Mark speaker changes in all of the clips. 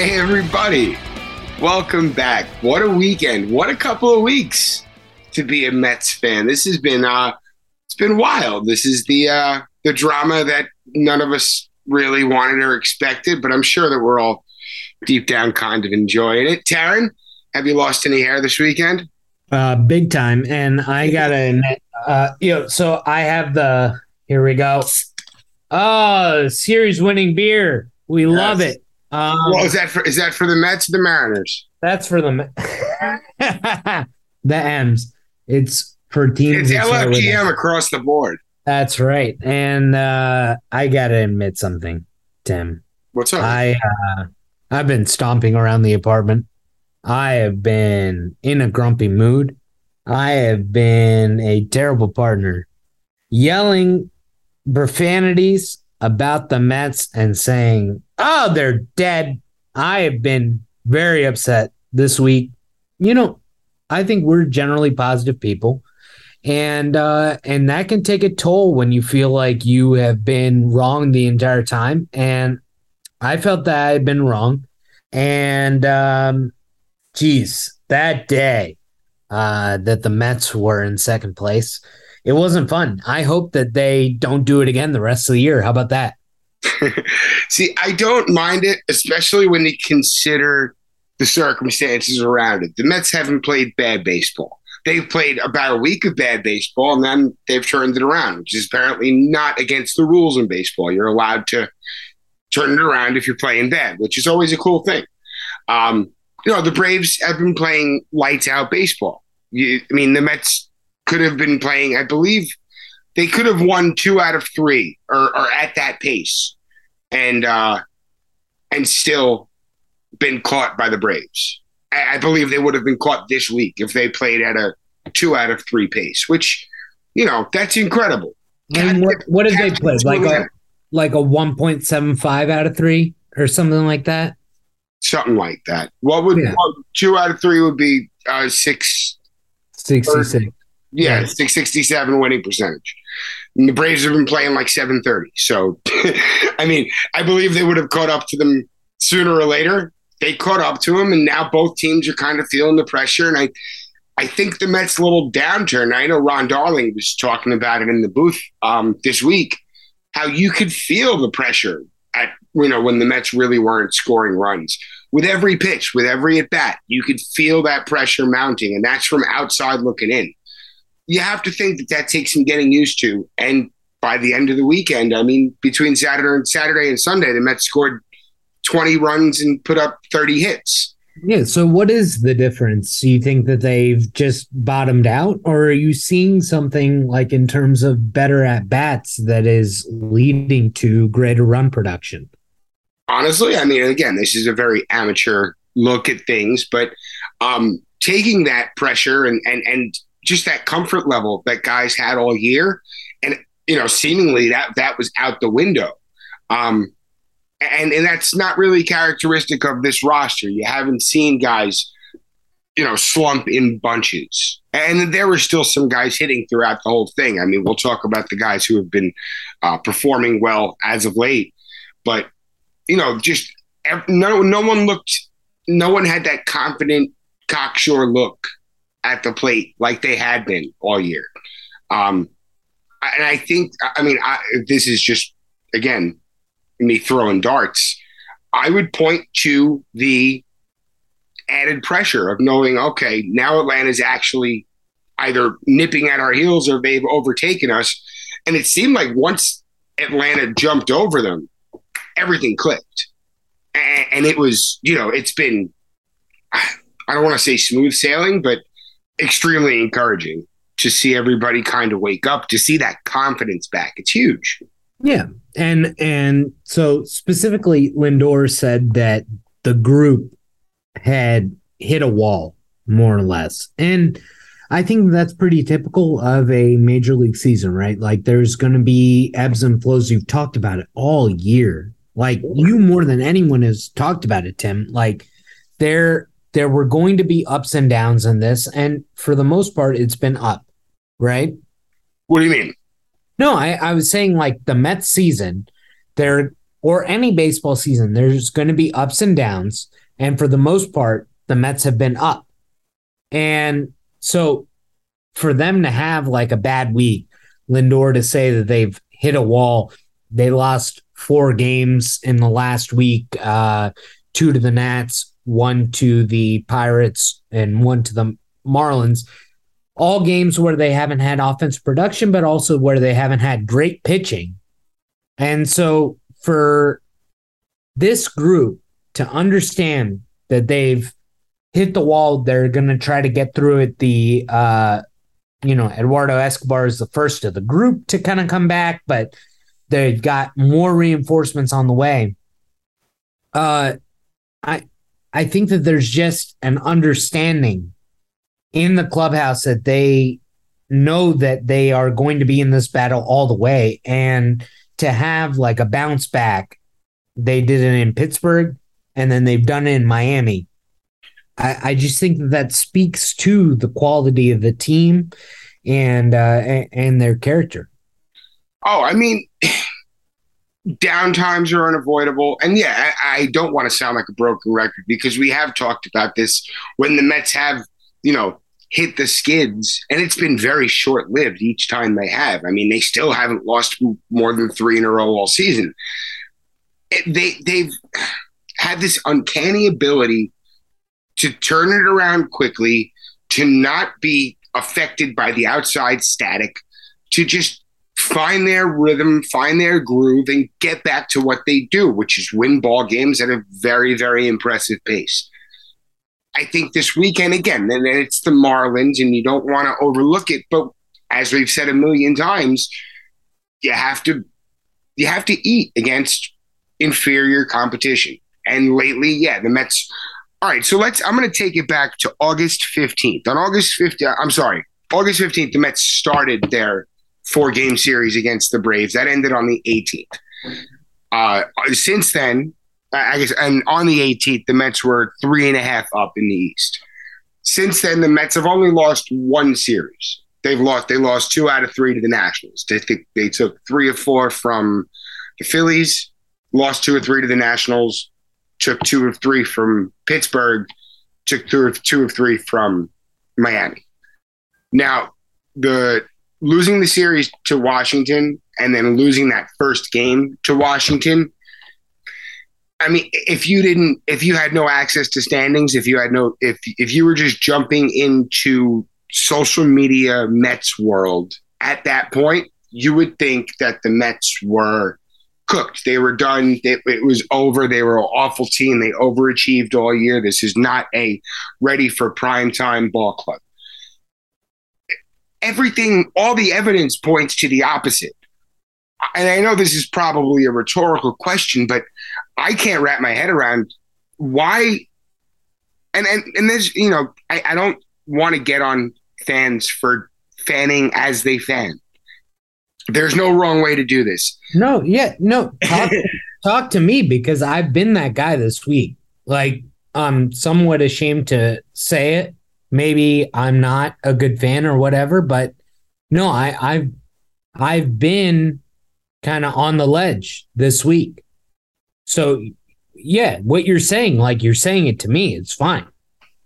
Speaker 1: Hey, everybody. Welcome back. What a weekend. What a couple of weeks to be a Mets fan. This has been uh it's been wild. This is the uh the drama that none of us really wanted or expected, but I'm sure that we're all deep down kind of enjoying it. Taryn, have you lost any hair this weekend?
Speaker 2: Uh big time. And I gotta admit, uh you know, so I have the here we go. Oh, series winning beer. We love it. Um,
Speaker 1: well, is that for is that for the Mets or the Mariners?
Speaker 2: That's for the the M's. It's for teams.
Speaker 1: It's LFGM
Speaker 2: M.
Speaker 1: across the board.
Speaker 2: That's right. And uh, I gotta admit something, Tim.
Speaker 1: What's up?
Speaker 2: I uh, I've been stomping around the apartment. I have been in a grumpy mood. I have been a terrible partner, yelling profanities about the Mets and saying, "Oh, they're dead." I have been very upset this week. You know, I think we're generally positive people, and uh, and that can take a toll when you feel like you have been wrong the entire time. And I felt that I had been wrong. And um geez, that day uh that the Mets were in second place, it wasn't fun. I hope that they don't do it again the rest of the year. How about that?
Speaker 1: See, I don't mind it, especially when you consider the circumstances around it. The Mets haven't played bad baseball. They've played about a week of bad baseball, and then they've turned it around, which is apparently not against the rules in baseball. You're allowed to turn it around if you're playing bad, which is always a cool thing. Um, you know, the Braves have been playing lights out baseball. You, I mean, the Mets could have been playing, I believe they could have won two out of three or, or at that pace and uh, and still been caught by the Braves. I, I believe they would have been caught this week if they played at a two out of three pace, which you know that's incredible.
Speaker 2: And what, what did they play? Like a like a 1.75 out of three or something like that?
Speaker 1: something like that. What would
Speaker 2: Yeah.
Speaker 1: what, two out of three would be uh, six?
Speaker 2: 66.
Speaker 1: Yeah,
Speaker 2: Yeah.
Speaker 1: six sixty seven winning percentage. And the Braves have been playing like seven thirty. So, I mean, I believe they would have caught up to them sooner or later. They caught up to them, and now both teams are kind of feeling the pressure. And I, I think the Mets' little downturn. I know Ron Darling was talking about it in the booth um, this week. How you could feel the pressure at you know when the Mets really weren't scoring runs with every pitch, with every at bat. You could feel that pressure mounting, and that's from outside looking in you have to think that that takes some getting used to. And by the end of the weekend, I mean, between Saturday and Saturday and Sunday, the Mets scored 20 runs and put up 30 hits.
Speaker 2: Yeah. So, what is the difference? Do you think that they've just bottomed out, or are you seeing something like in terms of better at bats that is leading to greater run production?
Speaker 1: Honestly, I mean, again, this is a very amateur look at things, but um, taking that pressure and, and, and just that comfort level that guys had all year, and, you know, seemingly that, that was out the window. Um, and and that's not really characteristic of this roster. You haven't seen guys, you know, slump in bunches. And there were still some guys hitting throughout the whole thing. I mean, we'll talk about the guys who have been uh, performing well as of late, but you know, just no no one looked, no one had that confident, cocksure look at the plate like they had been all year. Um, and I think, I mean, I, this is just again me throwing darts, I would point to the added pressure of knowing, okay, now Atlanta's actually either nipping at our heels or they've overtaken us. And it seemed like once Atlanta jumped over them, everything clicked. And, and it was, you know, it's been, I don't want to say smooth sailing, but extremely encouraging to see everybody kind of wake up, to see that confidence back. It's huge.
Speaker 2: Yeah. And and so specifically Lindor said that the group had hit a wall more or less. And I think that's pretty typical of a major league season, right? Like there's going to be ebbs and flows. You've talked about it all year. Like you more than anyone has talked about it, Tim. Like there there were going to be ups and downs in this and for the most part it's been up, right?
Speaker 1: What do you mean?
Speaker 2: No, I, I was saying like the Mets season, there or any baseball season, there's going to be ups and downs. And for the most part, the Mets have been up. And so for them to have like a bad week, Lindor to say that they've hit a wall, they lost four games in the last week, uh, two to the Nats, one to the Pirates, and one to the Marlins all games where they haven't had offensive production, but also where they haven't had great pitching. And so for this group to understand that they've hit the wall, they're going to try to get through it. The, uh, you know, Eduardo Escobar is the first of the group to kind of come back, but they've got more reinforcements on the way. Uh, I, I think that there's just an understanding in the clubhouse that they know that they are going to be in this battle all the way. And to have like a bounce back they did it in pittsburgh and then they've done it in miami. I, I just think that that speaks to the quality of the team and uh and their character.
Speaker 1: Oh i mean downtimes are unavoidable and yeah I, I don't want to sound like a broken record because we have talked about this when the mets have you know, hit the skids, and it's been very short lived each time they have. I mean, they still haven't lost more than three in a row all season. They they've had this uncanny ability to turn it around quickly, to not be affected by the outside static, to just find their rhythm, find their groove, and get back to what they do, which is win ball games at a very, very impressive pace. I think this weekend again, and it's the Marlins, and you don't want to overlook it. But as we've said a million times, you have to you have to eat against inferior competition. And lately, yeah, the Mets. All right, so let's. I'm going to take it back to August 15th. On August 15th, I'm sorry, August 15th, the Mets started their four game series against the Braves. That ended on the 18th. Uh, since then, I guess, and on the 18th, the Mets were three and a half up in the East. Since then, the Mets have only lost one series. They've lost. They lost two out of three to the Nationals. They they took three or four from the Phillies, lost two or three to the Nationals, took two or three from Pittsburgh, took two or two or three from Miami. Now, the losing the series to Washington and then losing that first game to Washington I mean, if you didn't, if you had no access to standings, if you had no, if if you were just jumping into social media Mets world at that point, you would think that the Mets were cooked. They were done. It, it was over. They were an awful team. They overachieved all year. This is not a ready for prime time ball club. Everything, all the evidence points to the opposite and I know this is probably a rhetorical question, but I can't wrap my head around why. And and and there's you know I, I don't want to get on fans for fanning as they fan. There's no wrong way to do this.
Speaker 2: No, yeah, no. Talk, talk to me because I've been that guy this week. Like I'm somewhat ashamed to say it. Maybe I'm not a good fan or whatever, but no, I, I've I've been kind of on the ledge this week. So, yeah, what you're saying, like you're saying it to me, it's fine.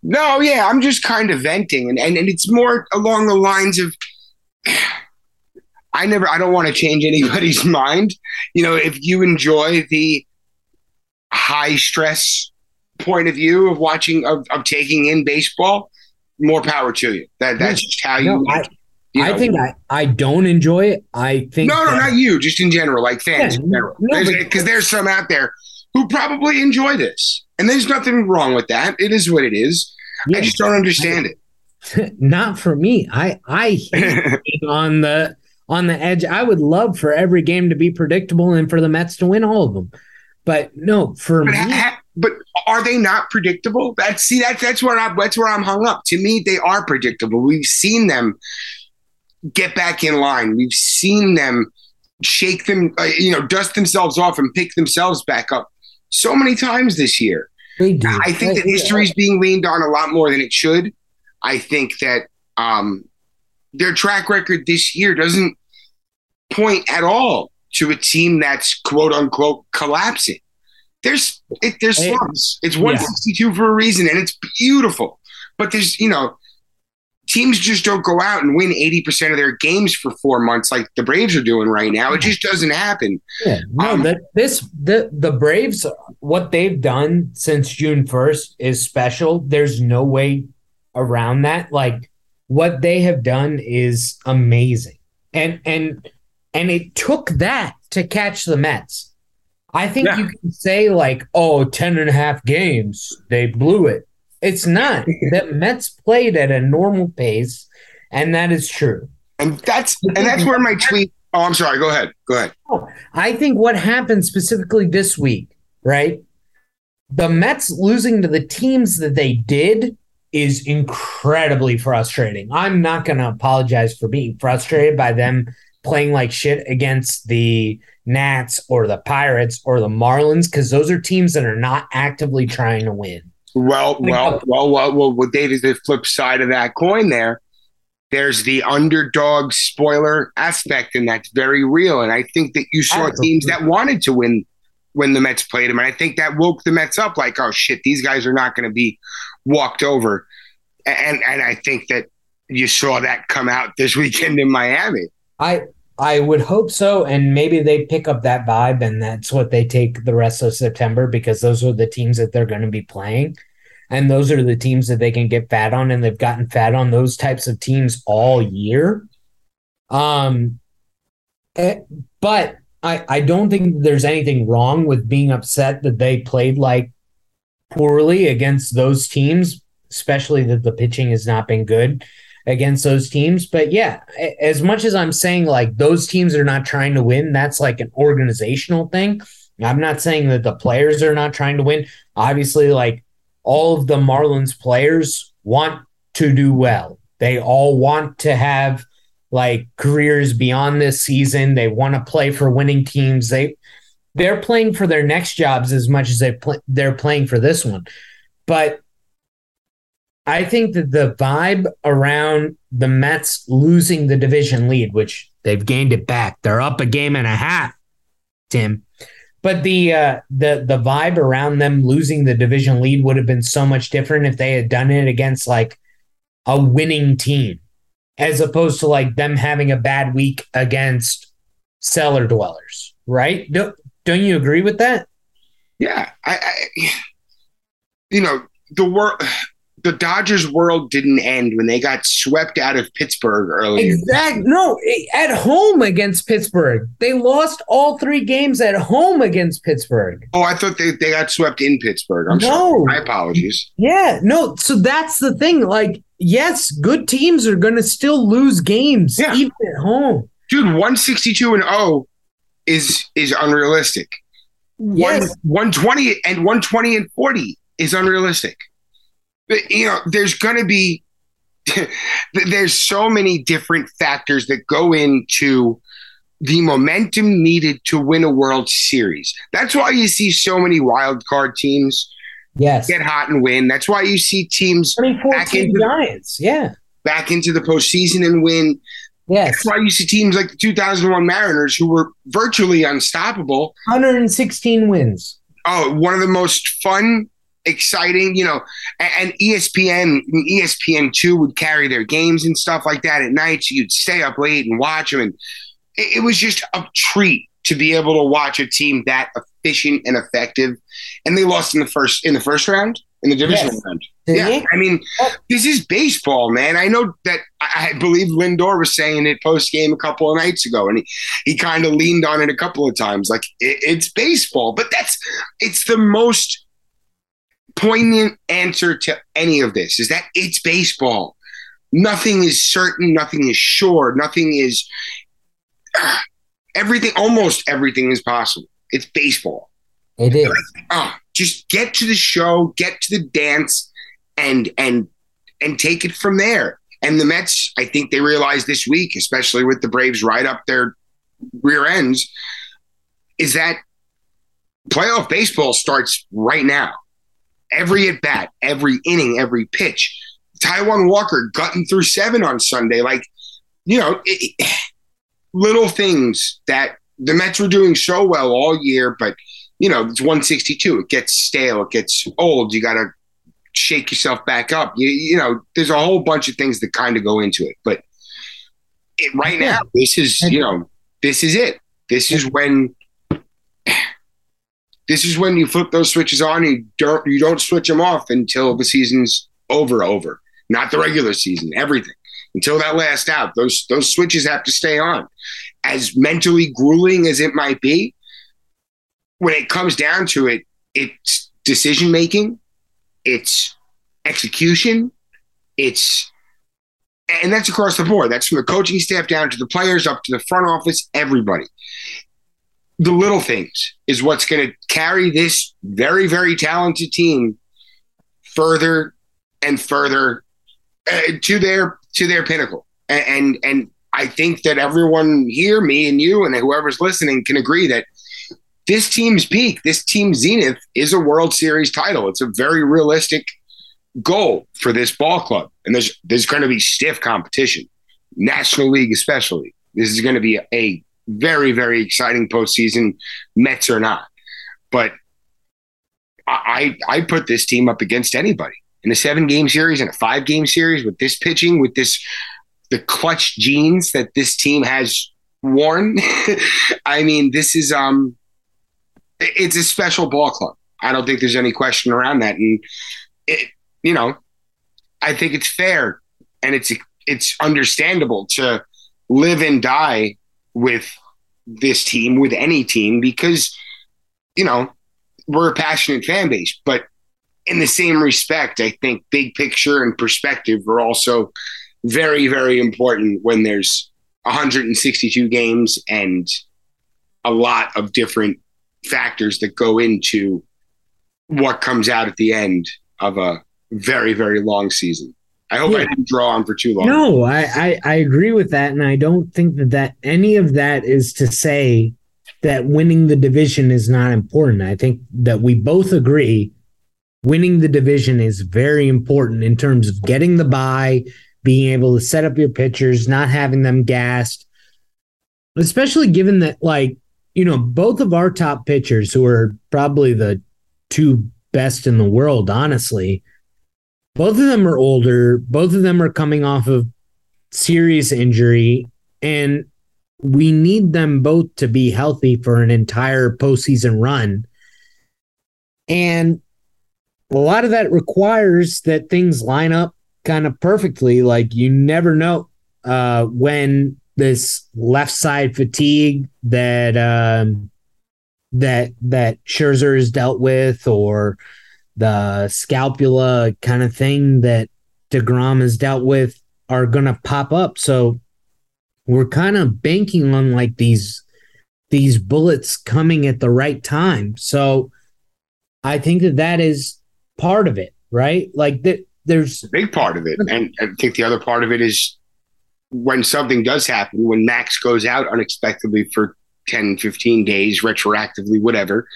Speaker 1: No, yeah, I'm just kind of venting, and, and, and it's more along the lines of I never, I don't want to change anybody's mind. You know, if you enjoy the high stress point of view of watching, of, of taking in baseball, more power to you. That that's just how you.
Speaker 2: No, I, you know, I think I, I don't enjoy it. I think
Speaker 1: no, no, that, not you, just in general, like fans yeah, in general. Because no, there's some out there who probably enjoy this, and there's nothing wrong with that. It is what it is. Yeah, I just don't understand it.
Speaker 2: not for me. I I hate on the on the edge. I would love for every game to be predictable and for the Mets to win all of them. But no, for
Speaker 1: but,
Speaker 2: me,
Speaker 1: ha- but are they not predictable? That's see that's that's where I that's where I'm hung up. To me, they are predictable. We've seen them get back in line. We've seen them shake them, uh, you know, dust themselves off and pick themselves back up so many times this year.
Speaker 2: they do.
Speaker 1: I think that history is being leaned on a lot more than it should. I think that um, their track record this year doesn't point at all to a team that's quote unquote collapsing. There's it, there's slumps. It's 162 for a reason, and it's beautiful. But there's you know teams just don't go out and win 80% of their games for four months like the Braves are doing right now. It just doesn't happen.
Speaker 2: Yeah, no,
Speaker 1: Um,
Speaker 2: that this the the Braves what they've done since June first is special. There's no way around that. Like what they have done is amazing, and and and it took that to catch the Mets. I think
Speaker 1: Yeah.
Speaker 2: you can say like, oh, 10 and a half games, they blew it. It's not. the Mets played at a normal pace, and that is true.
Speaker 1: And that's and that's where my tweet. Oh, I'm sorry. Go ahead. Go ahead.
Speaker 2: Oh, I think what happened specifically this week, right? The Mets losing to the teams that they did is incredibly frustrating. I'm not going to apologize for being frustrated by them playing like shit against the Nats or the Pirates or the Marlins because those are teams that are not actively trying to win.
Speaker 1: Well, well, uh, well, well, well, well, David, the flip side of that coin there, there's the underdog spoiler aspect, and that's very real. And I think that you saw
Speaker 2: Absolutely.
Speaker 1: teams that wanted to win when the Mets played them. And I think that woke the Mets up like, oh shit, these guys are not going to be walked over. And and I think that you saw that come out this weekend in Miami.
Speaker 2: I I would hope so, and maybe they pick up that vibe, and that's what they take the rest of September because those are the teams that they're going to be playing, and those are the teams that they can get fat on, and they've gotten fat on those types of teams all year. Um, eh, but I I don't think there's anything wrong with being upset that they played like poorly against those teams, especially that the pitching has not been good against those teams. But yeah, as much as I'm saying like those teams are not trying to win, that's like an organizational thing. I'm not saying that the players are not trying to win. Obviously, like all of the Marlins players want to do well. They all want to have like careers beyond this season. They want to play for winning teams. They they're playing for their next jobs as much as they pl- they're playing for this one. But I think that the vibe around the Mets losing the division lead, which they've gained it back, they're up a game and a half, Tim. But the uh, the the vibe around them losing the division lead would have been so much different if they had done it against like a winning team, as opposed to like them having a bad week against cellar dwellers, right? Don't, don't you agree with that?
Speaker 1: Yeah, I, I you know, the world, the Dodgers' world didn't end when they got swept out of Pittsburgh earlier.
Speaker 2: Exact. No, eh, at home against Pittsburgh, they lost all three games at home against Pittsburgh.
Speaker 1: Oh, I thought they, they got swept in Pittsburgh. I'm
Speaker 2: No.
Speaker 1: sorry. My apologies.
Speaker 2: Yeah, no. So that's the thing. Like, yes, good teams are going to still lose games
Speaker 1: Yeah.
Speaker 2: even at home.
Speaker 1: Dude, 162 and 0 is is unrealistic.
Speaker 2: Yes.
Speaker 1: One, 120 and 120 and 40 is unrealistic. But, you know, there's going to be there's so many different factors that go into the momentum needed to win a World Series. That's why you see so many wild card teams
Speaker 2: Yes.
Speaker 1: get hot and win. That's why you see teams back into-
Speaker 2: Giants. Yeah.
Speaker 1: back into the postseason and win.
Speaker 2: Yes.
Speaker 1: That's why you see teams like the 2001 Mariners, who were virtually unstoppable.
Speaker 2: 116 wins.
Speaker 1: Oh, one of the most fun, exciting, you know, and ESPN, ESPN two would carry their games and stuff like that at night. So you'd stay up late and watch them, and it, it was just a treat to be able to watch a team that efficient and effective. And they lost in the first in the first round in the divisional
Speaker 2: Yes.
Speaker 1: round.
Speaker 2: The
Speaker 1: Yeah,
Speaker 2: Yankees-
Speaker 1: I mean, oh. this is baseball, man. I know that I I believe Lindor was saying it post game a couple of nights ago, and he, he kind of leaned on it a couple of times. Like it, it's baseball, but that's it's the most poignant answer to any of this is that it's baseball. nothing is certain, nothing is sure, nothing is uh, everything. Almost everything is possible. It's baseball.
Speaker 2: It is.
Speaker 1: oh, just get to the show, get to the dance, and and and take it from there. And the Mets, I think they realized this week, especially with the Braves right up their rear ends, is that playoff baseball starts right now. Every at bat, every inning, every pitch. Taijuan Walker gutting through seven on Sunday. Like, you know, it, it, little things that the Mets were doing so well all year, but, you know, it's 162. It gets stale, it gets old. You got to shake yourself back up. You, you know, there's a whole bunch of things that kind of go into it. But it, right now, this is, you know, this is it. This is when this is when you flip those switches on and you don't you don't switch them off until the season's over over. Not the regular season everything. Until that last out those those switches have to stay on. As mentally grueling as it might be when it comes down to it it's decision making it's execution it's and that's across the board. That's from the coaching staff down to the players up to the front office everybody the little things is what's going to carry this very, very talented team further and further uh, to their to their pinnacle. And, and and I think that everyone here, me and you, and whoever's listening, can agree that this team's peak, this team's zenith, is a World Series title. It's a very realistic goal for this ball club, and there's there's going to be stiff competition, National League especially. This is going to be a very, very exciting postseason, Mets or not. But I I put this team up against anybody in a seven game series and a five game series with this pitching, with this the clutch genes that this team has worn. I mean, this is um it's a special ball club. I don't think there's any question around that. And it, you know, I think it's fair and it's it's understandable to live and die with this team, with any team, because, you know, we're a passionate fan base. But in the same respect, I think big picture and perspective are also very, very important when there's 162 games and a lot of different factors that go into what comes out at the end of a very, very long season. I hope yeah. I didn't draw on for too long.
Speaker 2: No, I, I, I agree with that, and I don't think that that any of that is to say that winning the division is not important. I think that we both agree winning the division is very important in terms of getting the buy, being able to set up your pitchers, not having them gassed. Especially given that, like, you know, both of our top pitchers, who are probably the two best in the world, honestly, both of them are older. Both of them are coming off of serious injury. And we need them both to be healthy for an entire postseason run. And a lot of that requires that things line up kind of perfectly. Like you never know uh, when this left side fatigue that um, that that Scherzer has dealt with, or the scapula kind of thing that DeGrom has dealt with are going to pop up. So we're kind of banking on like these these bullets coming at the right time. So I think that that is part of it, right? Like that there's
Speaker 1: a big part of it. And I think the other part of it is when something does happen, when Max goes out unexpectedly for 10, 15 days, retroactively, whatever,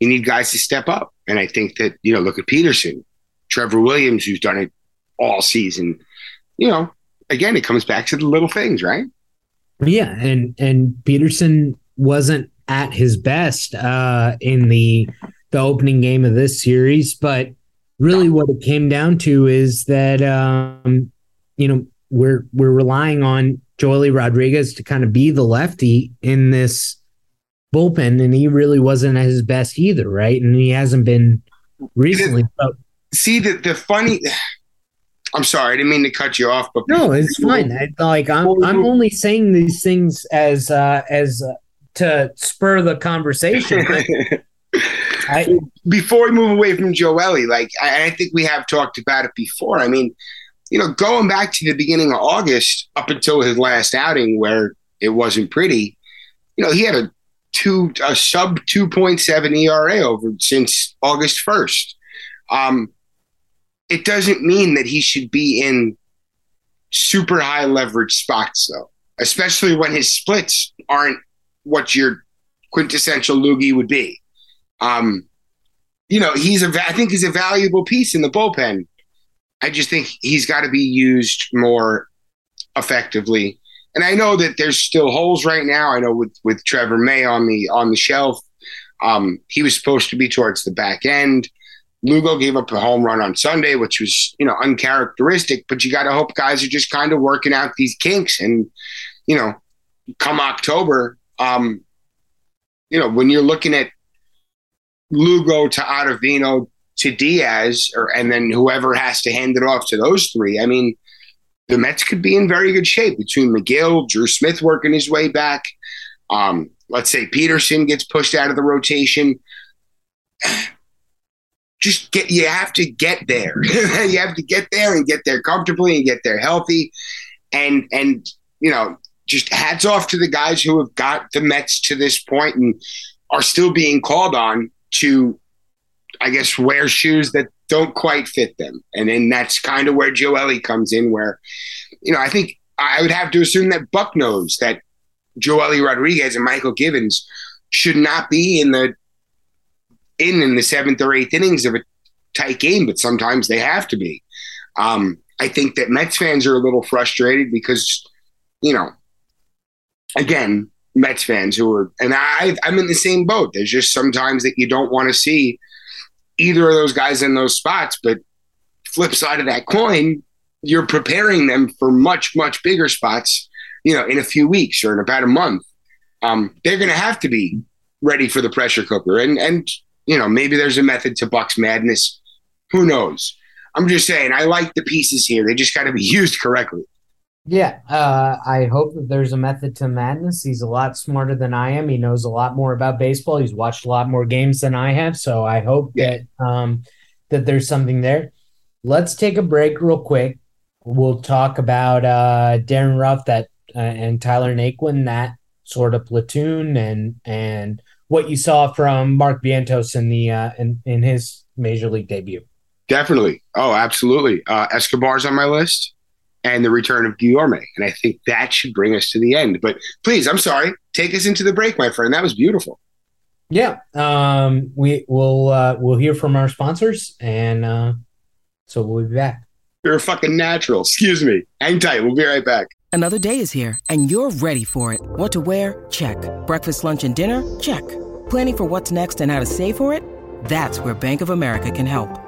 Speaker 1: you need guys to step up. And I think that, you know, look at Peterson, Trevor Williams, who's done it all season. You know, again, it comes back to the little things, right?
Speaker 2: Yeah. And and Peterson wasn't at his best uh in the the opening game of this series, but really what it came down to is that um, you know, we're we're relying on Joely Rodriguez to kind of be the lefty in this bullpen, and he really wasn't at his best either, right? And he hasn't been recently. But
Speaker 1: see the the funny. I'm sorry, I didn't mean to cut you off, but
Speaker 2: no, it's fine. I, like I'm, I'm only saying these things as uh, as uh, to spur the conversation.
Speaker 1: I, before we move away from Joely, like I, I think we have talked about it before. I mean, you know, going back to the beginning of August up until his last outing where it wasn't pretty, you know, he had a two a sub 2.7 ERA over since August 1st. Um, it doesn't mean that he should be in super high leverage spots though, especially when his splits aren't what your quintessential loogie would be. Um, you know, he's a I think he's a valuable piece in the bullpen. I just think he's got to be used more effectively. And I know that there's still holes right now. I know with with Trevor May on the on the shelf, um, he was supposed to be towards the back end. Lugo gave up a home run on Sunday, which was you know uncharacteristic. But you got to hope guys are just kind of working out these kinks, and you know, come October, um, you know, when you're looking at Lugo to Ottavino to Diaz, or and then whoever has to hand it off to those three. I mean, the Mets could be in very good shape between Megill, Drew Smith working his way back. Um, let's say Peterson gets pushed out of the rotation. Just get you have to get there. you have to get there and get there comfortably and get there healthy. And and you know, just hats off to the guys who have got the Mets to this point and are still being called on to, I guess, wear shoes that don't quite fit them. And then that's kind of where Joely comes in, where, you know, I think I would have to assume that Buck knows that Joely Rodriguez and Mychal Givens should not be in the in in the seventh or eighth innings of a tight game, but sometimes they have to be. Um, I think that Mets fans are a little frustrated because, you know, again, Mets fans who are, and I, I'm in the same boat. There's just sometimes that you don't want to see either of those guys in those spots. But flip side of that coin, you're preparing them for much, much bigger spots, you know, in a few weeks or in about a month. Um, they're going to have to be ready for the pressure cooker. And, and, you know, maybe there's a method to Buck's madness. Who knows? I'm just saying, I like the pieces here. They just got to be used correctly.
Speaker 2: Yeah, uh, I hope that there's a method to madness. He's a lot smarter than I am. He knows a lot more about baseball. He's watched a lot more games than I have. So I hope yeah. that um, that there's something there. Let's take a break real quick. We'll talk about uh, Darin Ruf that uh, and Tyler Naquin that sort of platoon and and what you saw from Mark Vientos in the uh, in in his major league debut.
Speaker 1: Definitely. Oh, absolutely. Uh, Escobar's on my list and the return of Guillorme. And I think that should bring us to the end. But please, I'm sorry, take us into the break, my friend. That was beautiful.
Speaker 2: Yeah. Um, we will uh, we'll hear from our sponsors and uh, so we'll be back.
Speaker 1: You're a fucking natural. Excuse me. Hang tight. We'll be right back.
Speaker 3: Another day is here and you're ready for it. What to wear? Check. Breakfast, lunch, and dinner? Check. Planning for what's next and how to save for it? That's where Bank of America can help.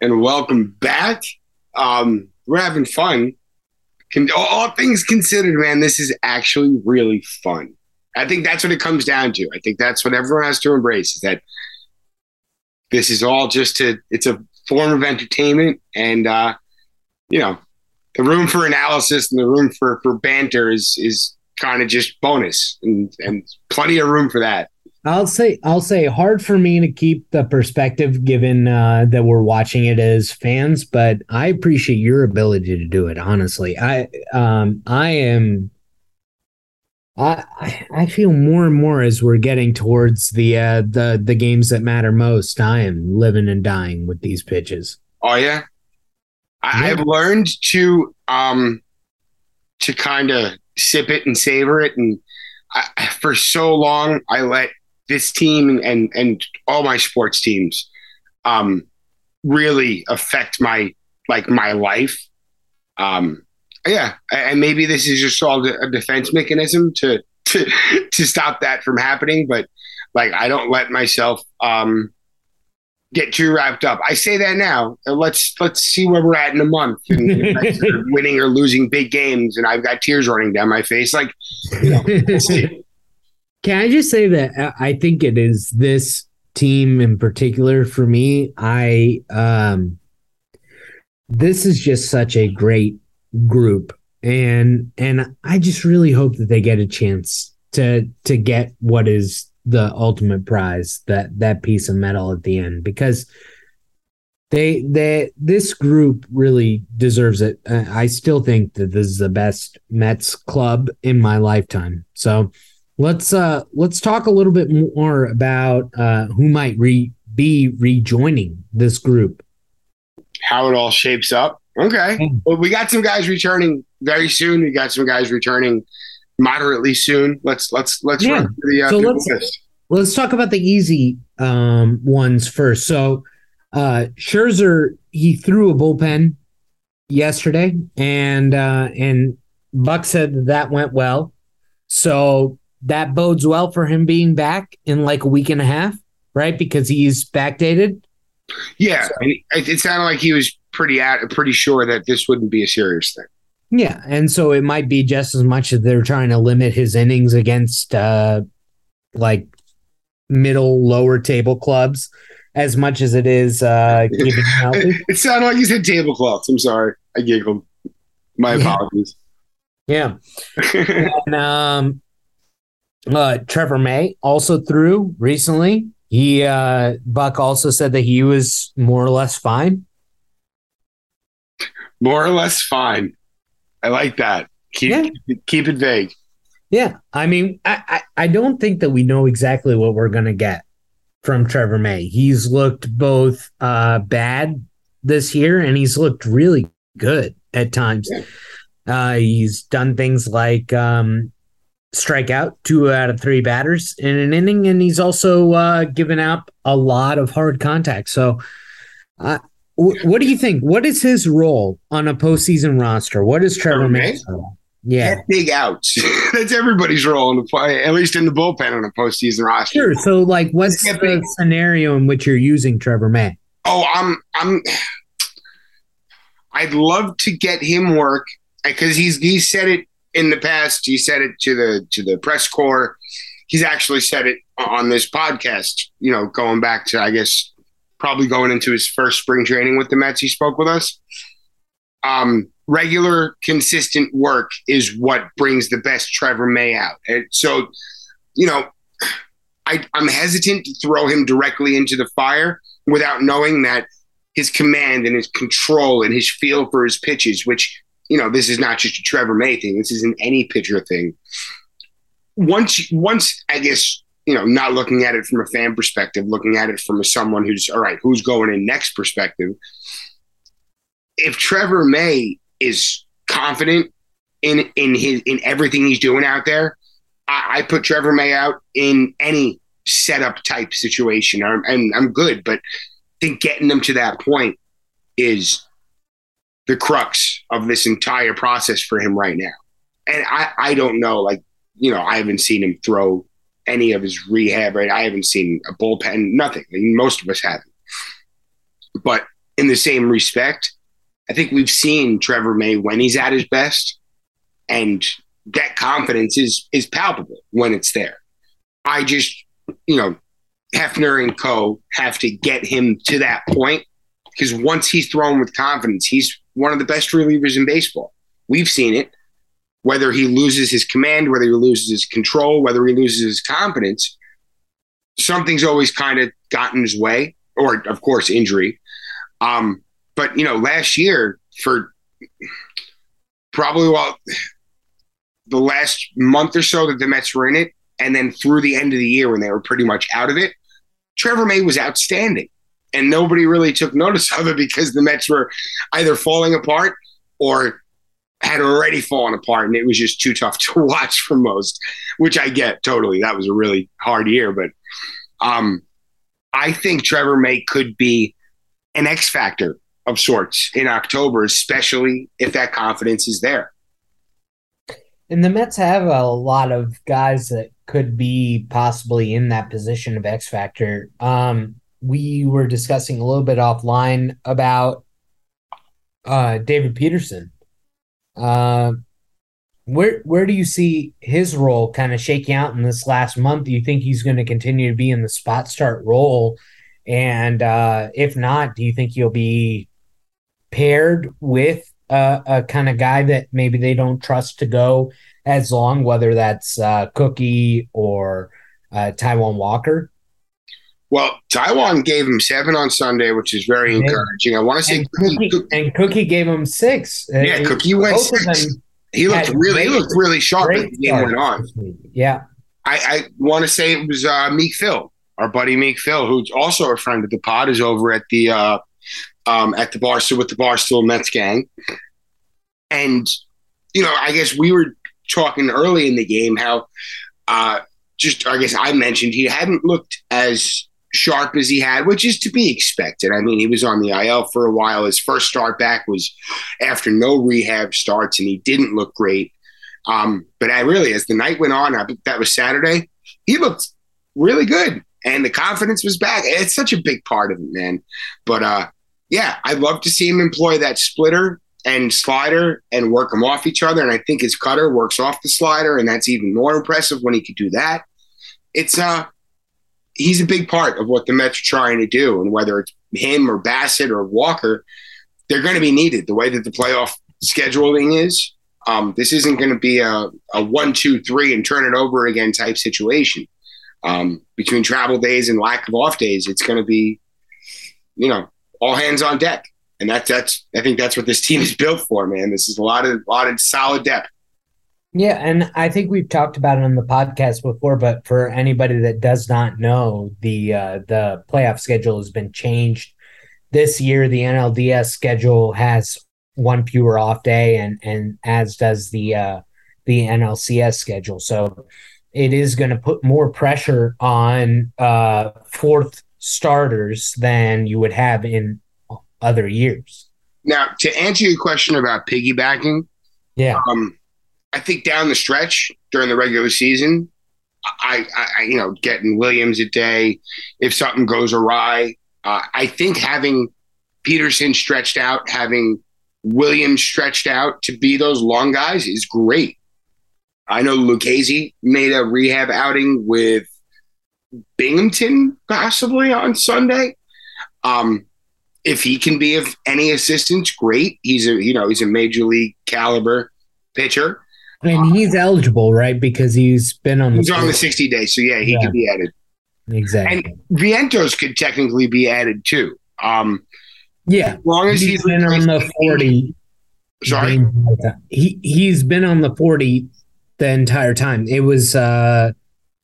Speaker 1: and welcome back. Um, we're having fun. Can, all things considered, man, this is actually really fun. I think that's what it comes down to. I think that's what everyone has to embrace is that this is all just to, it's a form of entertainment. And, uh, you know, the room for analysis and the room for, for banter is, is kind of just bonus and, and plenty of room for that.
Speaker 2: I'll say I'll say hard for me to keep the perspective given uh, that we're watching it as fans, but I appreciate your ability to do it. Honestly, I um I am. I I feel more and more as we're getting towards the uh, the the games that matter most. I am living and dying with these pitches.
Speaker 1: Oh yeah, I,
Speaker 2: Yeah.
Speaker 1: I've learned to um to kind of sip it and savor it, and I, for so long I let this team and and all my sports teams um really affect my like my life. Um, yeah, and maybe this is just all a defense mechanism to to to stop that from happening, but like I don't let myself um get too wrapped up. I say that now. Let's let's see where we're at in a month, and if I start winning or losing big games, and I've got tears running down my face. Like, you know.
Speaker 2: Can I just say that uh, I think it is this team in particular for me. I um this is just such a great group and and I just really hope that they get a chance to to get what is the ultimate prize that that piece of metal at the end because they they this group really deserves it. Uh, I still think that this is the best Mets club in my lifetime. So let's uh let's talk a little bit more about uh who might re be rejoining this group.
Speaker 1: how it all shapes up. Okay,
Speaker 2: Mm.
Speaker 1: well, we got some guys returning very soon. We got some guys returning moderately soon. Let's let's let's
Speaker 2: Yeah.
Speaker 1: run through the, uh,
Speaker 2: So let's-
Speaker 1: list.
Speaker 2: Let's talk about the easy um ones first. So uh Scherzer he threw a bullpen yesterday and uh and Buck said that, that went well. So that bodes well for him being back in like a week and a half, right? Because he's backdated.
Speaker 1: Yeah, and it, it sounded like he was pretty at pretty sure that this wouldn't be a serious thing.
Speaker 2: Yeah, and so it might be just as much that they're trying to limit his innings against uh like middle lower table clubs as much as it is uh healthy.
Speaker 1: It sounded like you said tablecloths. I'm sorry, I giggled. My
Speaker 2: Yeah.
Speaker 1: apologies.
Speaker 2: Yeah. And um uh Trevor May also threw recently. He uh Buck also said that he was more or less fine.
Speaker 1: More or less fine. I like that. Keep
Speaker 2: Yeah.
Speaker 1: keep, it, keep it vague.
Speaker 2: Yeah. I mean, I, I, I don't think that we know exactly what we're gonna get from Trevor May. He's looked both uh bad this year and he's looked really good at times.
Speaker 1: Yeah.
Speaker 2: Uh he's done things like um strike out two out of three batters in an inning, and he's also uh given up a lot of hard contact. So uh wh- what do you think? What is his role on a postseason roster? What is Trevor
Speaker 1: May?
Speaker 2: May's? Yeah.
Speaker 1: Get big outs. That's everybody's role in the at least in the bullpen on a postseason roster.
Speaker 2: Sure. So, like, what's the
Speaker 1: big.
Speaker 2: scenario in which you're using Trevor May?
Speaker 1: Oh, I'm I'm I'd love to get him work because he's he said it in the past. He said it to the to the press corps. He's actually said it on this podcast. You know, going back to I guess probably going into his first spring training with the Mets. He spoke with us. Um, regular, consistent work is what brings the best Trevor May out. And so, you know, I, I'm hesitant to throw him directly into the fire without knowing that his command and his control and his feel for his pitches, which, you know, this is not just a Trevor May thing, this is an any pitcher thing. Once, once I guess, you know, not looking at it from a fan perspective, looking at it from a someone who's all right, who's going in next perspective. If Trevor May is confident in in his in everything he's doing out there, I, I put Trevor May out in any setup type situation, I'm- and I'm good. But I think getting them to that point is the crux of this entire process for him right now. And I, I don't know, like, you know, I haven't seen him throw any of his rehab, right? I haven't seen a bullpen, nothing. I mean, most of us haven't. But in the same respect, I think we've seen Trevor May when he's at his best, and that confidence is is palpable when it's there. I just, you know, Hefner and Co. have to get him to that point because once he's thrown with confidence, he's one of the best relievers in baseball. We've seen it. Whether he loses his command, whether he loses his control, whether he loses his confidence, something's always kind of gotten his way, or of course injury. Um, but you know, last year for probably well the last month or so that the Mets were in it, and then through the end of the year when they were pretty much out of it, Trevor May was outstanding. And nobody really took notice of it because the Mets were either falling apart or had already fallen apart and it was just too tough to watch for most, which I get totally. That was a really hard year. But um, I think Trevor May could be an X factor of sorts in October, especially if that confidence is there.
Speaker 2: And the Mets have a lot of guys that could be possibly in that position of X factor. Um, we were discussing a little bit offline about uh, David Peterson. Uh, where where do you see his role kind of shaking out in this last month? Do you think he's going to continue to be in the spot start role? And uh, if not, do you think he'll be paired with a kind of guy that maybe they don't trust to go as long, whether that's uh, Cookie or uh, Taijuan Walker?
Speaker 1: Well, Taijuan gave him seven on Sunday, which is very
Speaker 2: Yeah.
Speaker 1: encouraging. I want to say
Speaker 2: And Cookie,
Speaker 1: Cookie,
Speaker 2: and Cookie gave him six. Uh,
Speaker 1: Yeah, Cookie went six. he looked really, he looked really sharp as the game went on.
Speaker 2: Yeah.
Speaker 1: I, I want to say it was uh, Meek Phil, our buddy Meek Phil, who's also a friend of the pod, is over at the uh, um, at the Barstool with the Barstool Mets gang, and you know, I guess we were talking early in the game how uh, just I guess I mentioned he hadn't looked as sharp as he had, which is to be expected. I mean, he was on the IL for a while. His first start back was after no rehab starts, and he didn't look great. Um, but I really, as the night went on, I, that was Saturday, he looked really good, and the confidence was back. It's such a big part of it, man. But uh, yeah, I'd love to see him employ that splitter and slider and work them off each other. And I think his cutter works off the slider, and that's even more impressive when he could do that. It's uh, he's a big part of what the Mets are trying to do, and whether it's him or Bassitt or Walker, they're going to be needed. The way that the playoff scheduling is, um, this isn't going to be a, a one, two, three, and turn it over again type situation. Um, between travel days and lack of off days, it's going to be, you know, all hands on deck, and that's that's I think that's what this team is built for, man. This is a lot of a lot of solid depth.
Speaker 2: Yeah, and I think we've talked about it on the podcast before, but for anybody that does not know, the uh, the playoff schedule has been changed this year. The NLDS schedule has one fewer off day, and and as does the uh, the NLCS schedule. So it is going to put more pressure on uh, fourth starters than you would have in other years.
Speaker 1: Now, to answer your question about piggybacking,
Speaker 2: Yeah,
Speaker 1: um, I think down the stretch during the regular season, I, I, you know, getting Williams a day, if something goes awry, uh, I think having Peterson stretched out, having Williams stretched out to be those long guys is great. I know Lucchesi made a rehab outing with Binghamton possibly on Sunday. Um, if he can be of any assistance, great. He's a you know he's a major league caliber pitcher.
Speaker 2: And he's eligible, right? Because he's been on the
Speaker 1: He's on the 60 days, so yeah, he
Speaker 2: Yeah.
Speaker 1: could be added.
Speaker 2: exactly.
Speaker 1: And Vientos could technically be added too. Um,
Speaker 2: yeah,
Speaker 1: as long as
Speaker 2: he's
Speaker 1: he's
Speaker 2: been on the forty.
Speaker 1: Sorry,
Speaker 2: the. He he's been on the forty the entire time. It was uh,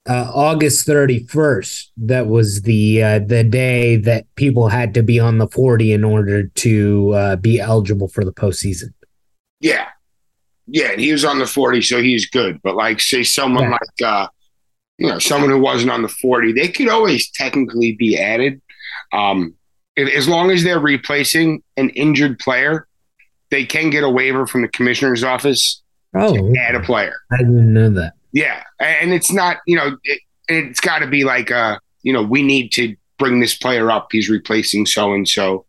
Speaker 2: uh, August thirty first. That was the uh, the day that people had to be on the forty in order to uh, be eligible for the postseason.
Speaker 1: yeah, yeah, and he was on the 40, so he's good. But like, say someone
Speaker 2: Yeah.
Speaker 1: like, uh, you know, someone who wasn't on the 40, they could always technically be added. Um, if, as long as they're replacing an injured player, they can get a waiver from the commissioner's office
Speaker 2: Oh,
Speaker 1: to add a player.
Speaker 2: I didn't know that.
Speaker 1: Yeah, and it's not you know it, it's got to be like uh you know we need to bring this player up. He's replacing so and so.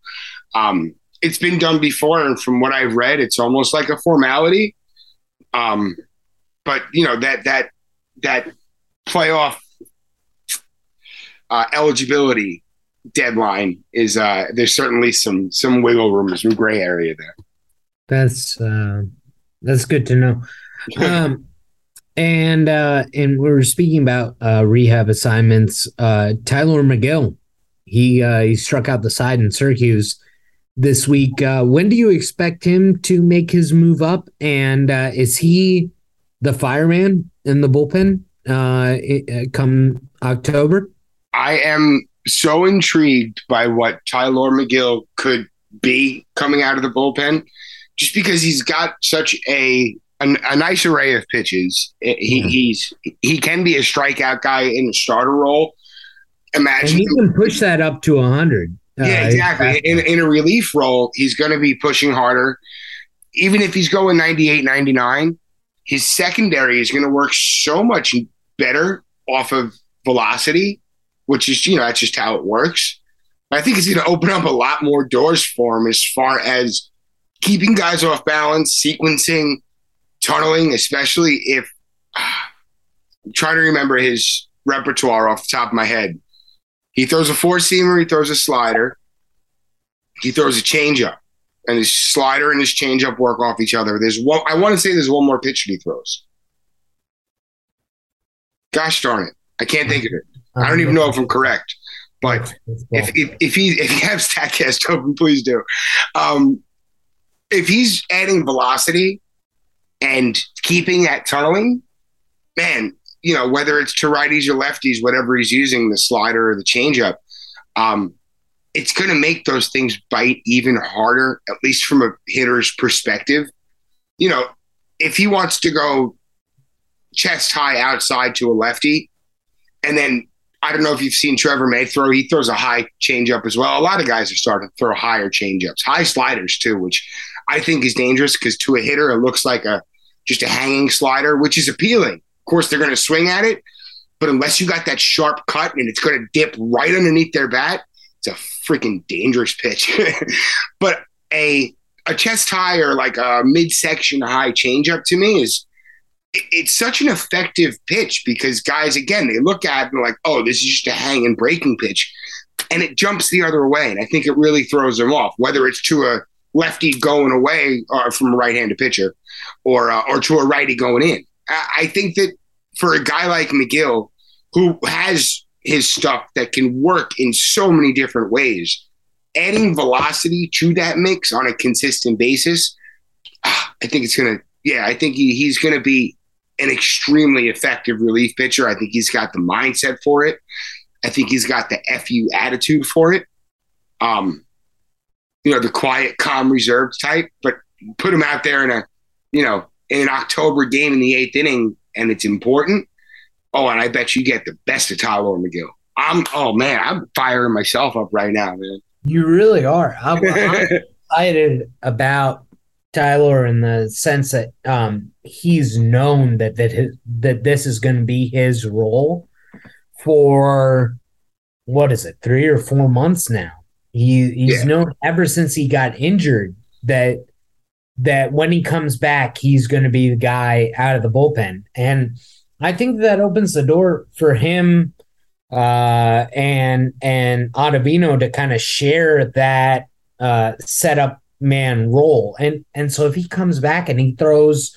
Speaker 1: Um, it's been done before, and from what I've read, it's almost like a formality. Um, but you know that that that playoff uh, eligibility deadline is uh there's certainly some some wiggle room, some gray area there.
Speaker 2: That's uh, that's good to know. Um, And uh, and we are speaking about uh, rehab assignments. Uh, Tylor Megill, he uh, he struck out the side in Syracuse this week. Uh, when do you expect him to make his move up? And uh, is he the fireman in the bullpen uh, come October?
Speaker 1: I am so intrigued by what Tylor Megill could be coming out of the bullpen, just because he's got such a a, a nice array of pitches. He, mm-hmm. He's he can be a strikeout guy in a starter role.
Speaker 2: Imagine and he can push that up to hundred.
Speaker 1: Uh, yeah, exactly. In, in a relief role, he's going to be pushing harder. Even if he's going 98, 99, his secondary is going to work so much better off of velocity, which is, you know, that's just how it works. I think it's going to open up a lot more doors for him as far as keeping guys off balance, sequencing, tunneling, especially if I'm trying to remember his repertoire off the top of my head. He throws a four seamer, he throws a slider, he throws a changeup, and his slider and his changeup work off each other. There's one. I want to say there's one more pitch that he throws. Gosh darn it, I can't think of it. I don't even know if I'm correct, but if if, if he if he has Statcast open, please do. Um, if he's adding velocity and keeping that tunneling, man, you know, whether it's to righties or lefties, whatever he's using, the slider or the changeup, um, it's going to make those things bite even harder, at least from a hitter's perspective. You know, if he wants to go chest high outside to a lefty, and then I don't know if you've seen Trevor May throw, he throws a high changeup as well. A lot of guys are starting to throw higher changeups, high sliders too, which I think is dangerous because to a hitter, it looks like a just a hanging slider, which is appealing. Of course, they're going to swing at it, but unless you got that sharp cut and it's going to dip right underneath their bat, it's a freaking dangerous pitch. but a a chest high or like a midsection high changeup to me is it's such an effective pitch because guys again they look at it and like oh this is just a hanging breaking pitch and it jumps the other way and i think it really throws them off whether it's to a lefty going away or from a right-handed pitcher or uh, or to a righty going in I think that for a guy like Megill, who has his stuff that can work in so many different ways, adding velocity to that mix on a consistent basis, ah, I think it's going to, yeah, I think he, he's going to be an extremely effective relief pitcher. I think he's got the mindset for it. I think he's got the FU attitude for it. Um, you know, the quiet, calm, reserved type, but put him out there in a, you know, an October game in the eighth inning and it's important, oh, and I bet you get the best of Tylor Megill. I'm oh man, I'm firing myself up right now, man.
Speaker 2: You really are. I'm, I'm excited about Tylor in the sense that um, he's known that that his, that this is going to be his role for what is it, three or four months now. He he's yeah. known ever since he got injured that that when he comes back, he's going to be the guy out of the bullpen. And I think that opens the door for him uh, and and Ottavino to kind of share that uh, setup man role. And and so if he comes back and he throws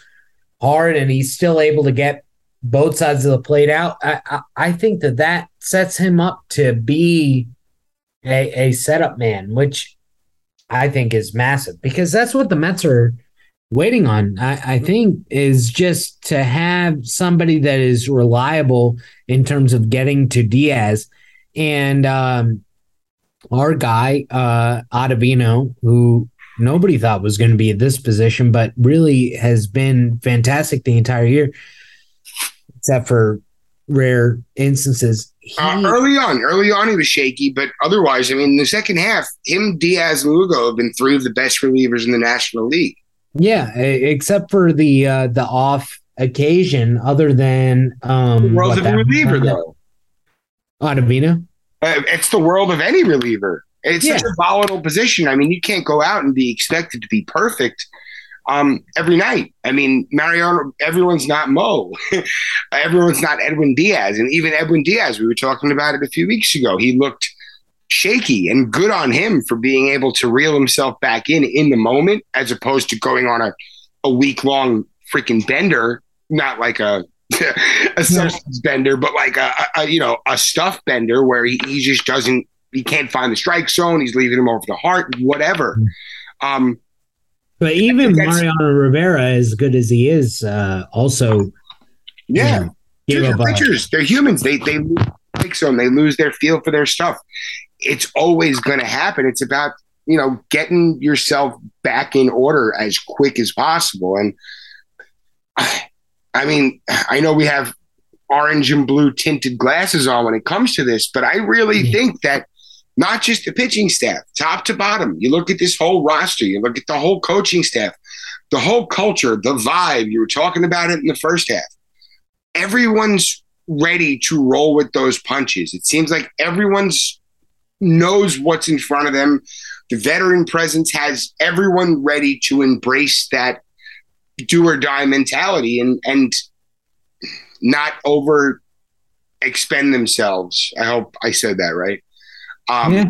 Speaker 2: hard and he's still able to get both sides of the plate out, I, I, I think that that sets him up to be a, a setup man, which I think is massive because that's what the Mets are waiting on. I, I, think is just to have somebody that is reliable in terms of getting to Diaz and um, our guy uh, Ottavino, who nobody thought was going to be at this position, but really has been fantastic the entire year, except for rare instances.
Speaker 1: He, uh, early on, early on, he was shaky, but otherwise, I mean, the second half, him, Diaz, and Lugo have been three of the best relievers in the National League.
Speaker 2: Yeah, except for the uh, the off occasion, other than um,
Speaker 1: the world of a reliever, though.
Speaker 2: Ottavino.
Speaker 1: Uh, it's the world of any reliever. It's yeah. such a volatile position. I mean, you can't go out and be expected to be perfect um, every night. I mean, Mariano, everyone's not Mo. everyone's not Edwin Diaz. And even Edwin Diaz, we were talking about it a few weeks ago. He looked shaky and good on him for being able to reel himself back in in the moment as opposed to going on a, a week long freaking bender, not like a a substance bender, but like a, a, you know a stuff bender where he, he just doesn't he can't find the strike zone. He's leaving him over the heart, whatever. Um,
Speaker 2: but even Mariano Rivera, as good as he is, uh, also
Speaker 1: yeah,
Speaker 2: you know,
Speaker 1: they're pitchers. They're humans. They they lose the. They lose their feel for their stuff. It's always going to happen. It's about you know getting yourself back in order as quick as possible and. I mean, I know we have orange and blue tinted glasses on when it comes to this, but I really mm-hmm. think that not just the pitching staff, top to bottom, you look at this whole roster, you look at the whole coaching staff, the whole culture, the vibe, you were talking about it in the first half. Everyone's ready to roll with those punches. It seems like everyone's knows what's in front of them. The veteran presence has everyone ready to embrace that do or die mentality and and not over expend themselves. I hope I said that right.
Speaker 2: Um, yeah.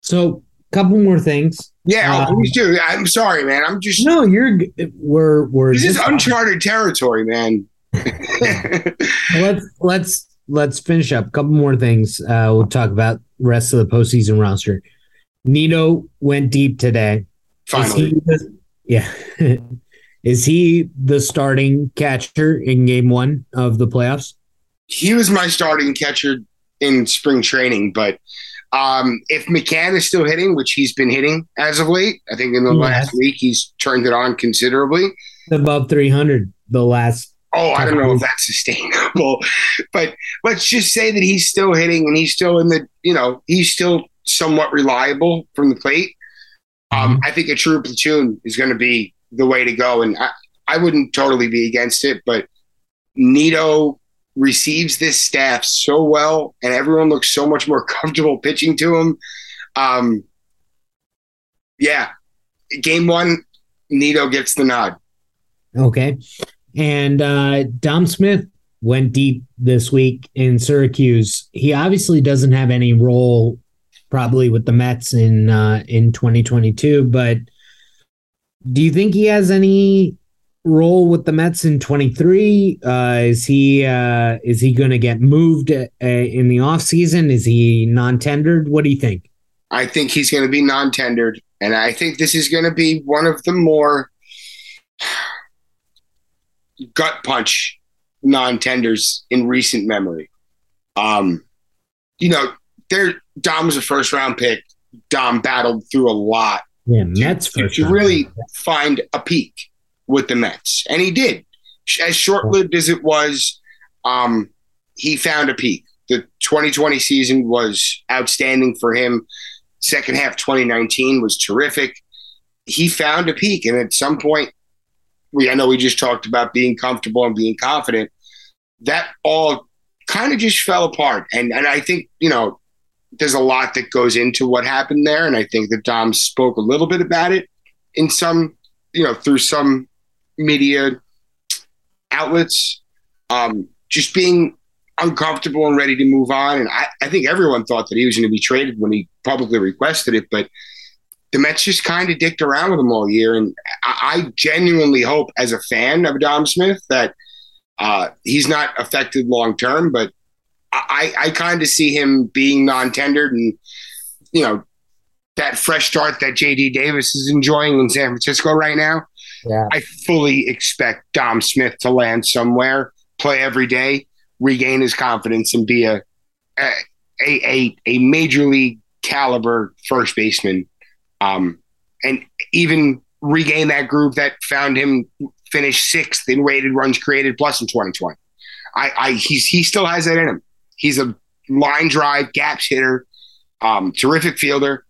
Speaker 2: So, a couple more things.
Speaker 1: Yeah, oh, um, please do. I'm sorry, man. I'm just
Speaker 2: no. You're we're we're.
Speaker 1: This is uncharted territory, man.
Speaker 2: let's let's let's finish up. A couple more things. Uh, we'll talk about rest of the postseason roster. Nido went deep today.
Speaker 1: Finally,
Speaker 2: yeah. Is he the starting catcher in game one of the playoffs?
Speaker 1: He was my starting catcher in spring training, but um, if McCann is still hitting, which he's been hitting as of late, I think in the yes. last week he's turned it on considerably.
Speaker 2: Above 300 the last.
Speaker 1: Oh, I don't know if that's sustainable, but let's just say that he's still hitting and he's still in the, you know, he's still somewhat reliable from the plate. Um, mm-hmm. I think a true platoon is going to be the way to go. And I, I wouldn't totally be against it, but Nido receives this staff so well, and everyone looks so much more comfortable pitching to him. Um, yeah, game one, Nido gets the nod.
Speaker 2: Okay. And uh, Dom Smith went deep this week in Syracuse. He obviously doesn't have any role probably with the Mets in uh, in 2022, but do you think he has any role with the Mets in 23? Uh, is he uh, is he going to get moved uh, in the offseason? Is he non-tendered? What do you think?
Speaker 1: I think he's going to be non-tendered, and I think this is going to be one of the more gut punch non-tenders in recent memory. Um, you know, there Dom was a first round pick. Dom battled through a lot
Speaker 2: yeah, Mets
Speaker 1: to, to really find a peak with the Mets, and he did. As short-lived as it was, um, he found a peak. The 2020 season was outstanding for him. Second half 2019 was terrific. He found a peak, and at some point, we I know we just talked about being comfortable and being confident. That all kind of just fell apart, and and I think you know there's a lot that goes into what happened there, and I think that Dom spoke a little bit about it in some, you know, through some media outlets. Um, just being uncomfortable and ready to move on, and I, I think everyone thought that he was going to be traded when he publicly requested it, but the Mets just kind of dicked around with him all year, and I, I genuinely hope, as a fan of Dom Smith, that uh, he's not affected long term, but I, I kind of see him being non-tendered and you know that fresh start that JD Davis is enjoying in San Francisco right now.
Speaker 2: Yeah.
Speaker 1: I fully expect Dom Smith to land somewhere, play every day, regain his confidence, and be a a a, a major league caliber first baseman, um, and even regain that groove that found him finish sixth in weighted runs created plus in 2020. I, I he's he still has that in him. He's a line drive, gaps hitter, um, terrific fielder.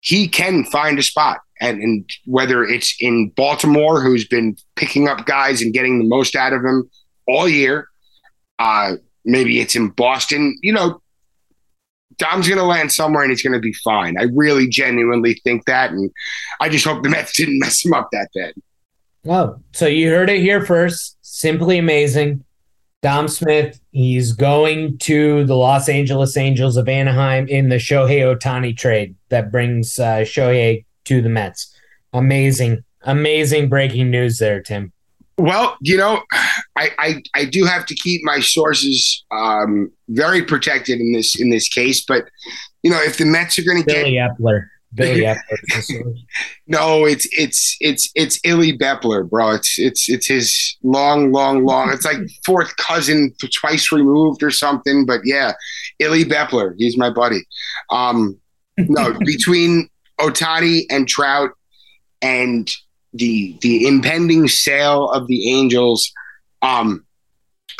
Speaker 1: He can find a spot. And, and whether it's in Baltimore, who's been picking up guys and getting the most out of them all year, uh, maybe it's in Boston, you know, Dom's going to land somewhere and he's going to be fine. I really genuinely think that. And I just hope the Mets didn't mess him up that bad.
Speaker 2: Oh, so you heard it here first. Simply amazing. Dom Smith, he's going to the Los Angeles Angels of Anaheim in the Shohei Ohtani trade that brings uh, Shohei to the Mets. Amazing, amazing breaking news there, Tim.
Speaker 1: Well, you know, I, I, I do have to keep my sources um, very protected in this in this case. But you know, if the Mets are going to get
Speaker 2: Billy Eppler. Billy Eppler.
Speaker 1: no, it's it's it's it's Illy Bepler, bro. It's it's it's his long, long, long. It's like fourth cousin, twice removed or something. But yeah, Illy Bepler. He's my buddy. Um, no, between Ohtani and Trout and the the impending sale of the Angels. Um,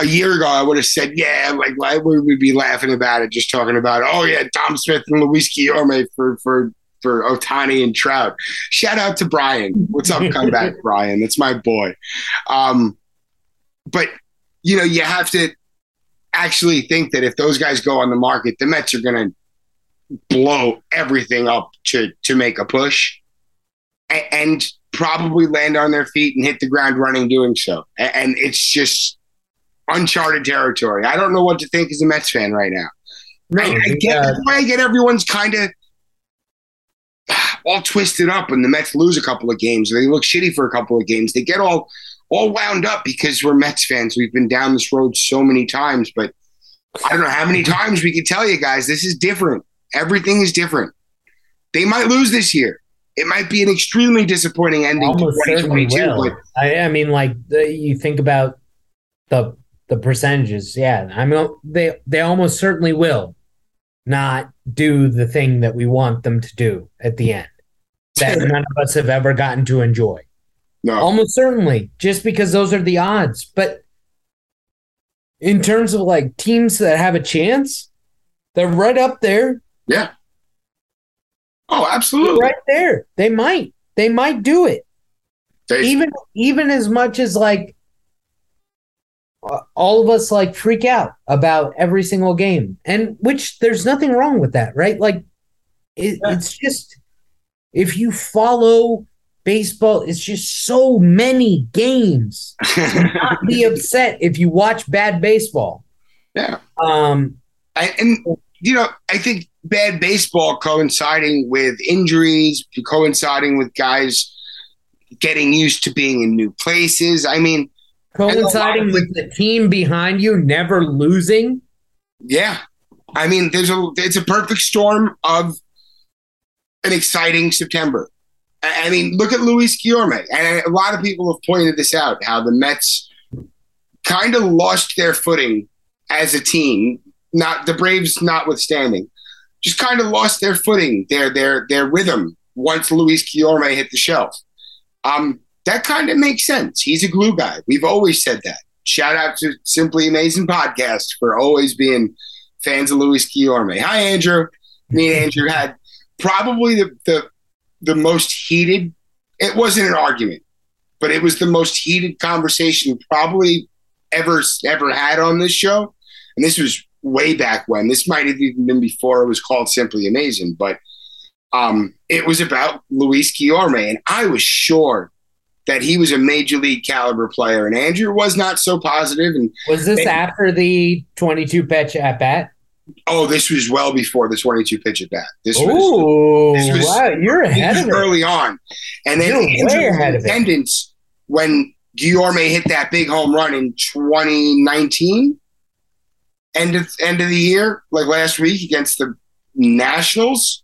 Speaker 1: a year ago, I would have said, yeah, like why would we be laughing about it? Just talking about, oh yeah, Dom Smith and Luis Guillorme for for for Ohtani and Trout. Shout out to Brian. What's up, comeback Brian? That's my boy. Um, but you know, you have to actually think that if those guys go on the market, the Mets are going to blow everything up to to make a push, and, and probably land on their feet and hit the ground running doing so. And, and it's just uncharted territory. I don't know what to think as a Mets fan right now.
Speaker 2: No,
Speaker 1: I, I get
Speaker 2: yeah.
Speaker 1: why I get everyone's kind of all twisted up when the Mets lose a couple of games. Or they look shitty for a couple of games. They get all all wound up because we're Mets fans. We've been down this road so many times, but I don't know how many times we can tell you guys this is different. Everything is different. They might lose this year. It might be an extremely disappointing ending
Speaker 2: almost
Speaker 1: to
Speaker 2: certainly
Speaker 1: 2022.
Speaker 2: will.
Speaker 1: But
Speaker 2: I, I mean, like the, you think about the the percentages. Yeah, I mean, they they almost certainly will not do the thing that we want them to do at the end that none of us have ever gotten to enjoy.
Speaker 1: no,
Speaker 2: Almost certainly, just because those are the odds. But in terms of like teams that have a chance, they're right up there.
Speaker 1: Yeah. Oh, absolutely.
Speaker 2: right there. They might. They might do it.
Speaker 1: They-
Speaker 2: even even as much as like all of us like freak out about every single game and which there's nothing wrong with that right like it, it's just if you follow baseball it's just so many games not be upset if you watch bad baseball
Speaker 1: yeah.
Speaker 2: um
Speaker 1: I, and you know, I think bad baseball coinciding with injuries, coinciding with guys getting used to being in new places. I mean,
Speaker 2: coinciding with the team behind you never losing
Speaker 1: yeah. I mean, there's a it's a perfect storm of an exciting September. I I mean, look at Luis Guillorme, and a lot of people have pointed this out how the Mets kind of lost their footing as a team. Not the Braves, notwithstanding, just kind of lost their footing, their their their rhythm once Luis Guillorme hit the shelf. Um, that kind of makes sense. He's a glue guy. We've always said that. Shout out to Simply Amazing Podcast for always being fans of Luis Guillorme. Hi, Andrew. Me and Andrew had probably the, the the most heated. It wasn't an argument, but it was the most heated conversation probably ever ever had on this show. And this was way back when. This might have even been before it was called Simply Amazing, but um, it was about Luis Guillorme, and I was sure that he was a major league caliber player, and Andrew was not so positive. And
Speaker 2: was this
Speaker 1: And-
Speaker 2: after the 22 pitch at bat
Speaker 1: oh, this was well before the 22 pitch at bat. This was
Speaker 2: Oh,
Speaker 1: this was-
Speaker 2: wow! You're ahead
Speaker 1: was
Speaker 2: of it.
Speaker 1: early on, and then
Speaker 2: You're way
Speaker 1: Andrew was
Speaker 2: ahead of it.
Speaker 1: when Guillorme hit that big home run in 2019, end of end of the year, like last week against the Nationals.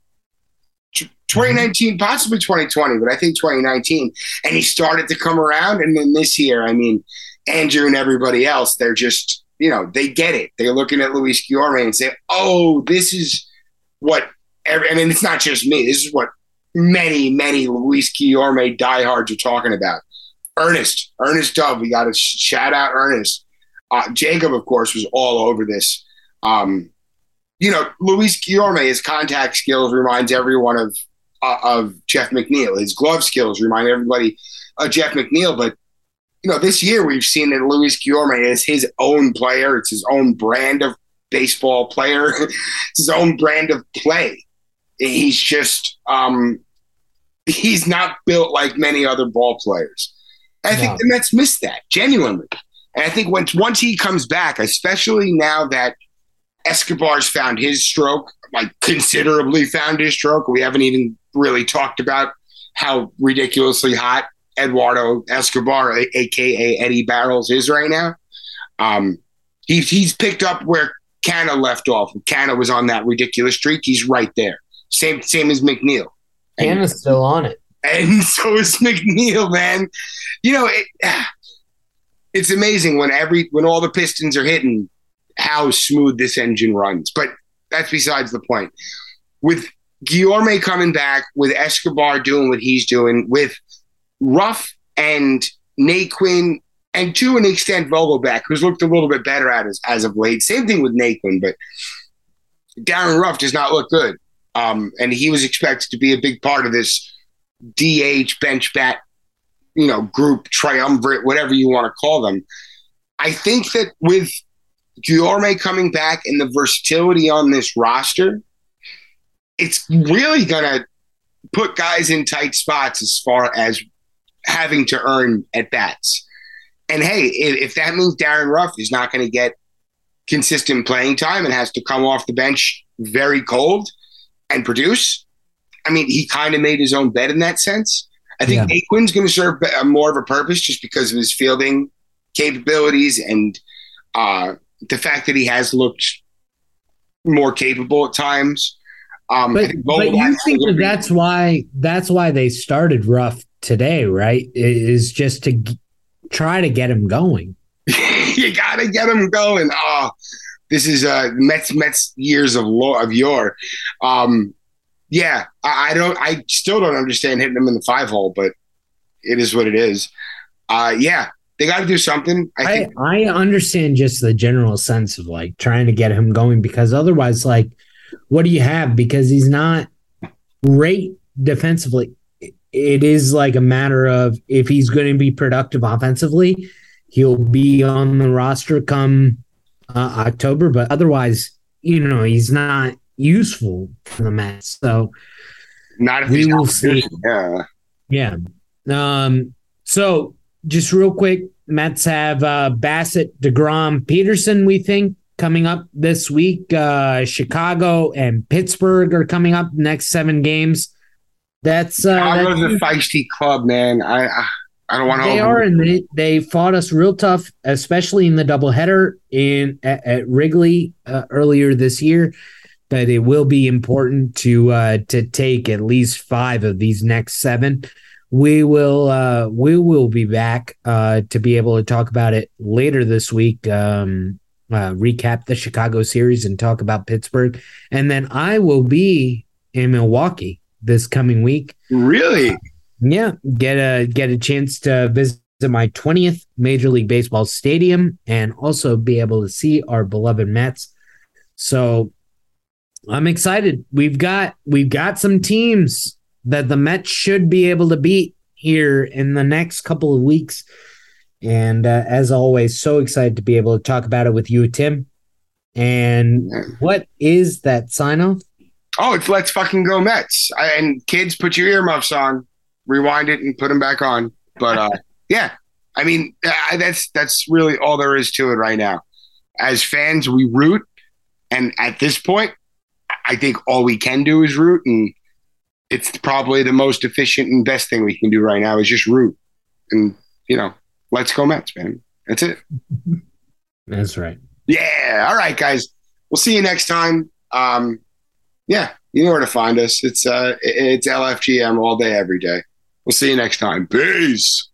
Speaker 1: T- 2019, mm-hmm. possibly 2020, but I think 2019. And he started to come around. And then this year, I mean, Andrew and everybody else, they're just, you know, they get it. They're looking at Luis Guillorme and say, oh, this is what, every, I mean, it's not just me. This is what many, many Luis Guillorme diehards are talking about. Ernest, Ernest Dove, we got to shout out Ernest. Uh, Jacob, of course, was all over this. Um, you know, Luis Guillorme, his contact skills reminds everyone of uh, of Jeff McNeil. His glove skills remind everybody of Jeff McNeil. But you know, this year we've seen that Luis Guillorme is his own player. It's his own brand of baseball player. it's his own brand of play. He's just um, he's not built like many other ball players. I think the Mets missed that genuinely. And I think once once he comes back, especially now that Escobar's found his stroke, like considerably found his stroke. We haven't even really talked about how ridiculously hot Eduardo Escobar, aka Eddie Barrels, is right now. Um, he's he's picked up where Canha left off. Canha was on that ridiculous streak. He's right there. Same same as McNeil.
Speaker 2: Canha's still on it.
Speaker 1: And so is McNeil, man. You know, it, it's amazing when every when all the pistons are hitting, how smooth this engine runs. But that's besides the point. With Guillorme coming back, with Escobar doing what he's doing, with Ruf and Naquin, and to an extent Vogelbach, who's looked a little bit better at as, as of late. Same thing with Naquin, but Darin Ruf does not look good. Um, and he was expected to be a big part of this DH bench bat, you know, group triumvirate, whatever you want to call them. I think that with Guillorme coming back and the versatility on this roster, it's really to put guys in tight spots as far as having to earn at bats. And hey, if, if that means Darin Ruf is not going to get consistent playing time and has to come off the bench very cold and produce, I mean, he kind of made his own bed in that sense. I think yeah. Naquin's going to serve more of a purpose just because of his fielding capabilities and uh, the fact that he has looked more capable at times.
Speaker 2: Um, but, but you think that that's why that's why they started Ruf today, right? Is just to g- try to get him going.
Speaker 1: you got to get him going. Oh, this is uh, Mets Mets years of law of yore. Um, yeah, I, I, don't. I still don't understand hitting him in the five hole, but it is what it is. Uh, yeah, they got to do something. I, think.
Speaker 2: I understand just the general sense of like trying to get him going because otherwise, like, what do you have? Because he's not great defensively. It is like a matter of if he's going to be productive offensively, he'll be on the roster come uh, October. But otherwise, you know, he's not useful for the Mets. So
Speaker 1: not if
Speaker 2: we will see. Yeah. Yeah. Um, so just real quick, Mets have uh, Bassitt, DeGrom, Peterson, we think, coming up this week. Uh, Chicago and Pittsburgh are coming up next seven games. That's uh,
Speaker 1: Chicago's that's, a feisty club, man. I I, I don't want to.
Speaker 2: They are, and they, they fought us real tough, especially in the doubleheader in at, at Wrigley uh, earlier this year. But it will be important to uh, to take at least five of these next seven we will uh, we will be back uh, to be able to talk about it later this week. Um, uh, recap the Chicago series and talk about Pittsburgh, and then I will be in Milwaukee this coming week.
Speaker 1: Really?
Speaker 2: Yeah, get a get a chance to visit my 20th Major League Baseball stadium and also be able to see our beloved Mets. So I'm excited. We've got we've got some teams that the Mets should be able to beat here in the next couple of weeks. And uh, as always, so excited to be able to talk about it with you, Tim. And what is that sign off?
Speaker 1: Oh, it's Let's Fucking Go Mets. I, and kids, put your earmuffs on, rewind it, and put them back on. But uh, yeah, I mean, uh, that's that's really all there is to it right now. As fans, we root. And at this point, I think all we can do is root. And it's probably the most efficient and best thing we can do right now is just root. And, you know, let's go Mets, man. That's it.
Speaker 2: That's right.
Speaker 1: Yeah. All right, guys. We'll see you next time. Um, yeah, you know where to find us. It's uh it's LFGM all day, every day. We'll see you next time. Peace.